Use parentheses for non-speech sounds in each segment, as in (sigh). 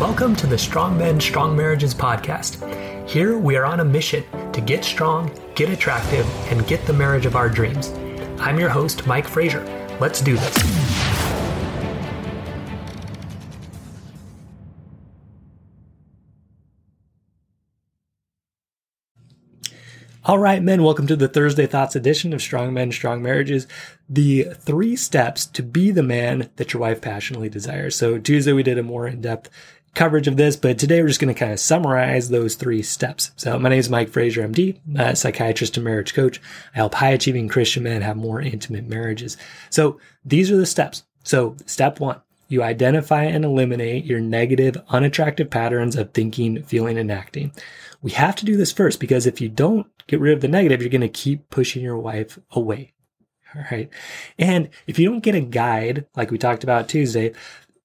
Welcome to the Strong Men, Strong Marriages podcast. Here we are on a mission to get strong, get attractive, and get the marriage of our dreams. I'm your host, Mike Frazier. Let's do this. All right, men, welcome to the Thursday Thoughts edition of Strong Men, Strong Marriages. The three steps to be the man that your wife passionately desires. So Tuesday we did a more in-depth coverage of this, but today we're just going to kind of summarize those three steps. So my name is Mike Frazier, MD, psychiatrist and marriage coach. I help high achieving Christian men have more intimate marriages. So these are the steps. So step one, you identify and eliminate your negative, unattractive patterns of thinking, feeling, and acting. We have to do this first because if you don't get rid of the negative, you're going to keep pushing your wife away. All right. And if you don't get a guide, like we talked about Tuesday,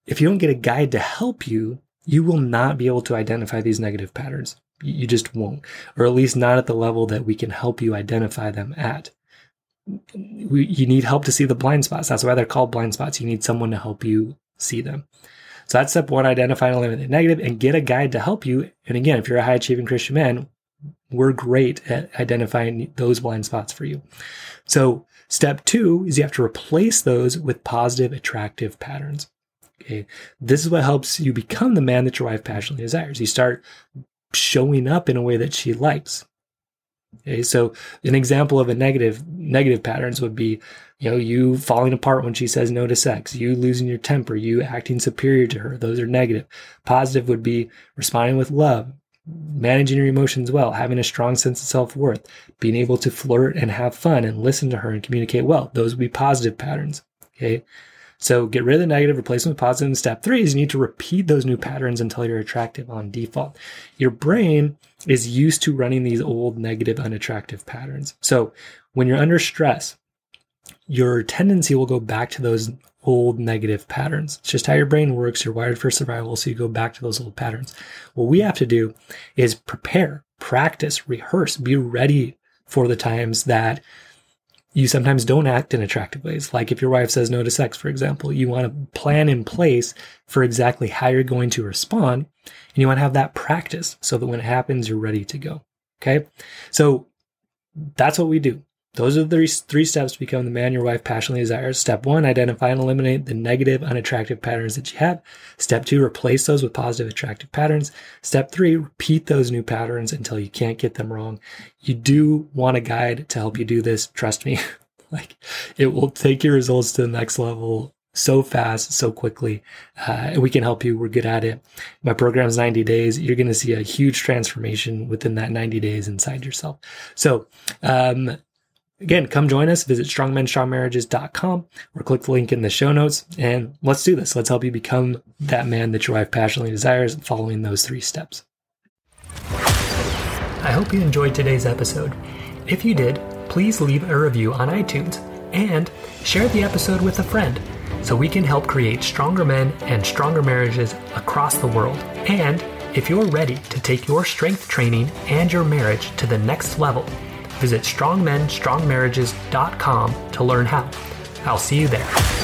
if you don't get a guide to help you, you will not be able to identify these negative patterns. You just won't, or at least not at the level that we can help you identify them at. We, you need help to see the blind spots. That's why they're called blind spots. You need someone to help you see them. So that's step one, identify and eliminate the negative and get a guide to help you. And again, if you're a high achieving Christian man, we're great at identifying those blind spots for you. So step two is you have to replace those with positive, attractive patterns. Okay. This is what helps you become the man that your wife passionately desires. You start showing up in a way that she likes. Okay. So an example of a negative, negative patterns would be, you know, you falling apart when she says no to sex, you losing your temper, you acting superior to her. Those are negative. Positive would be responding with love, managing your emotions well, having a strong sense of self worth, being able to flirt and have fun and listen to her and communicate well. Those would be positive patterns. Okay. So get rid of the negative, replace them with positive. And step three is you need to repeat those new patterns until you're attractive on default. Your brain is used to running these old negative, unattractive patterns. So when you're under stress, your tendency will go back to those old negative patterns. It's just how your brain works. You're wired for survival, so you go back to those old patterns. What we have to do is prepare, practice, rehearse, be ready for the times that you sometimes don't act in attractive ways. Like if your wife says no to sex, for example, you want to plan in place for exactly how you're going to respond. And you want to have that practice so that when it happens, you're ready to go. Okay. So that's what we do. Those are the three steps to become the man your wife passionately desires. Step one, identify and eliminate the negative, unattractive patterns that you have. Step two, replace those with positive, attractive patterns. Step three, repeat those new patterns until you can't get them wrong. You do want a guide to help you do this. Trust me. (laughs) like it will take your results to the next level so fast, so quickly. Uh, we can help you. We're good at it. My program's 90 days. You're going to see a huge transformation within that 90 days inside yourself. So, um, Again, come join us. Visit strongmenstrongmarriages.com or click the link in the show notes and let's do this. Let's help you become that man that your wife passionately desires following those three steps. I hope you enjoyed today's episode. If you did, please leave a review on iTunes and share the episode with a friend so we can help create stronger men and stronger marriages across the world. And if you're ready to take your strength training and your marriage to the next level, Visit strongmenstrongmarriages.com to learn how. I'll see you there.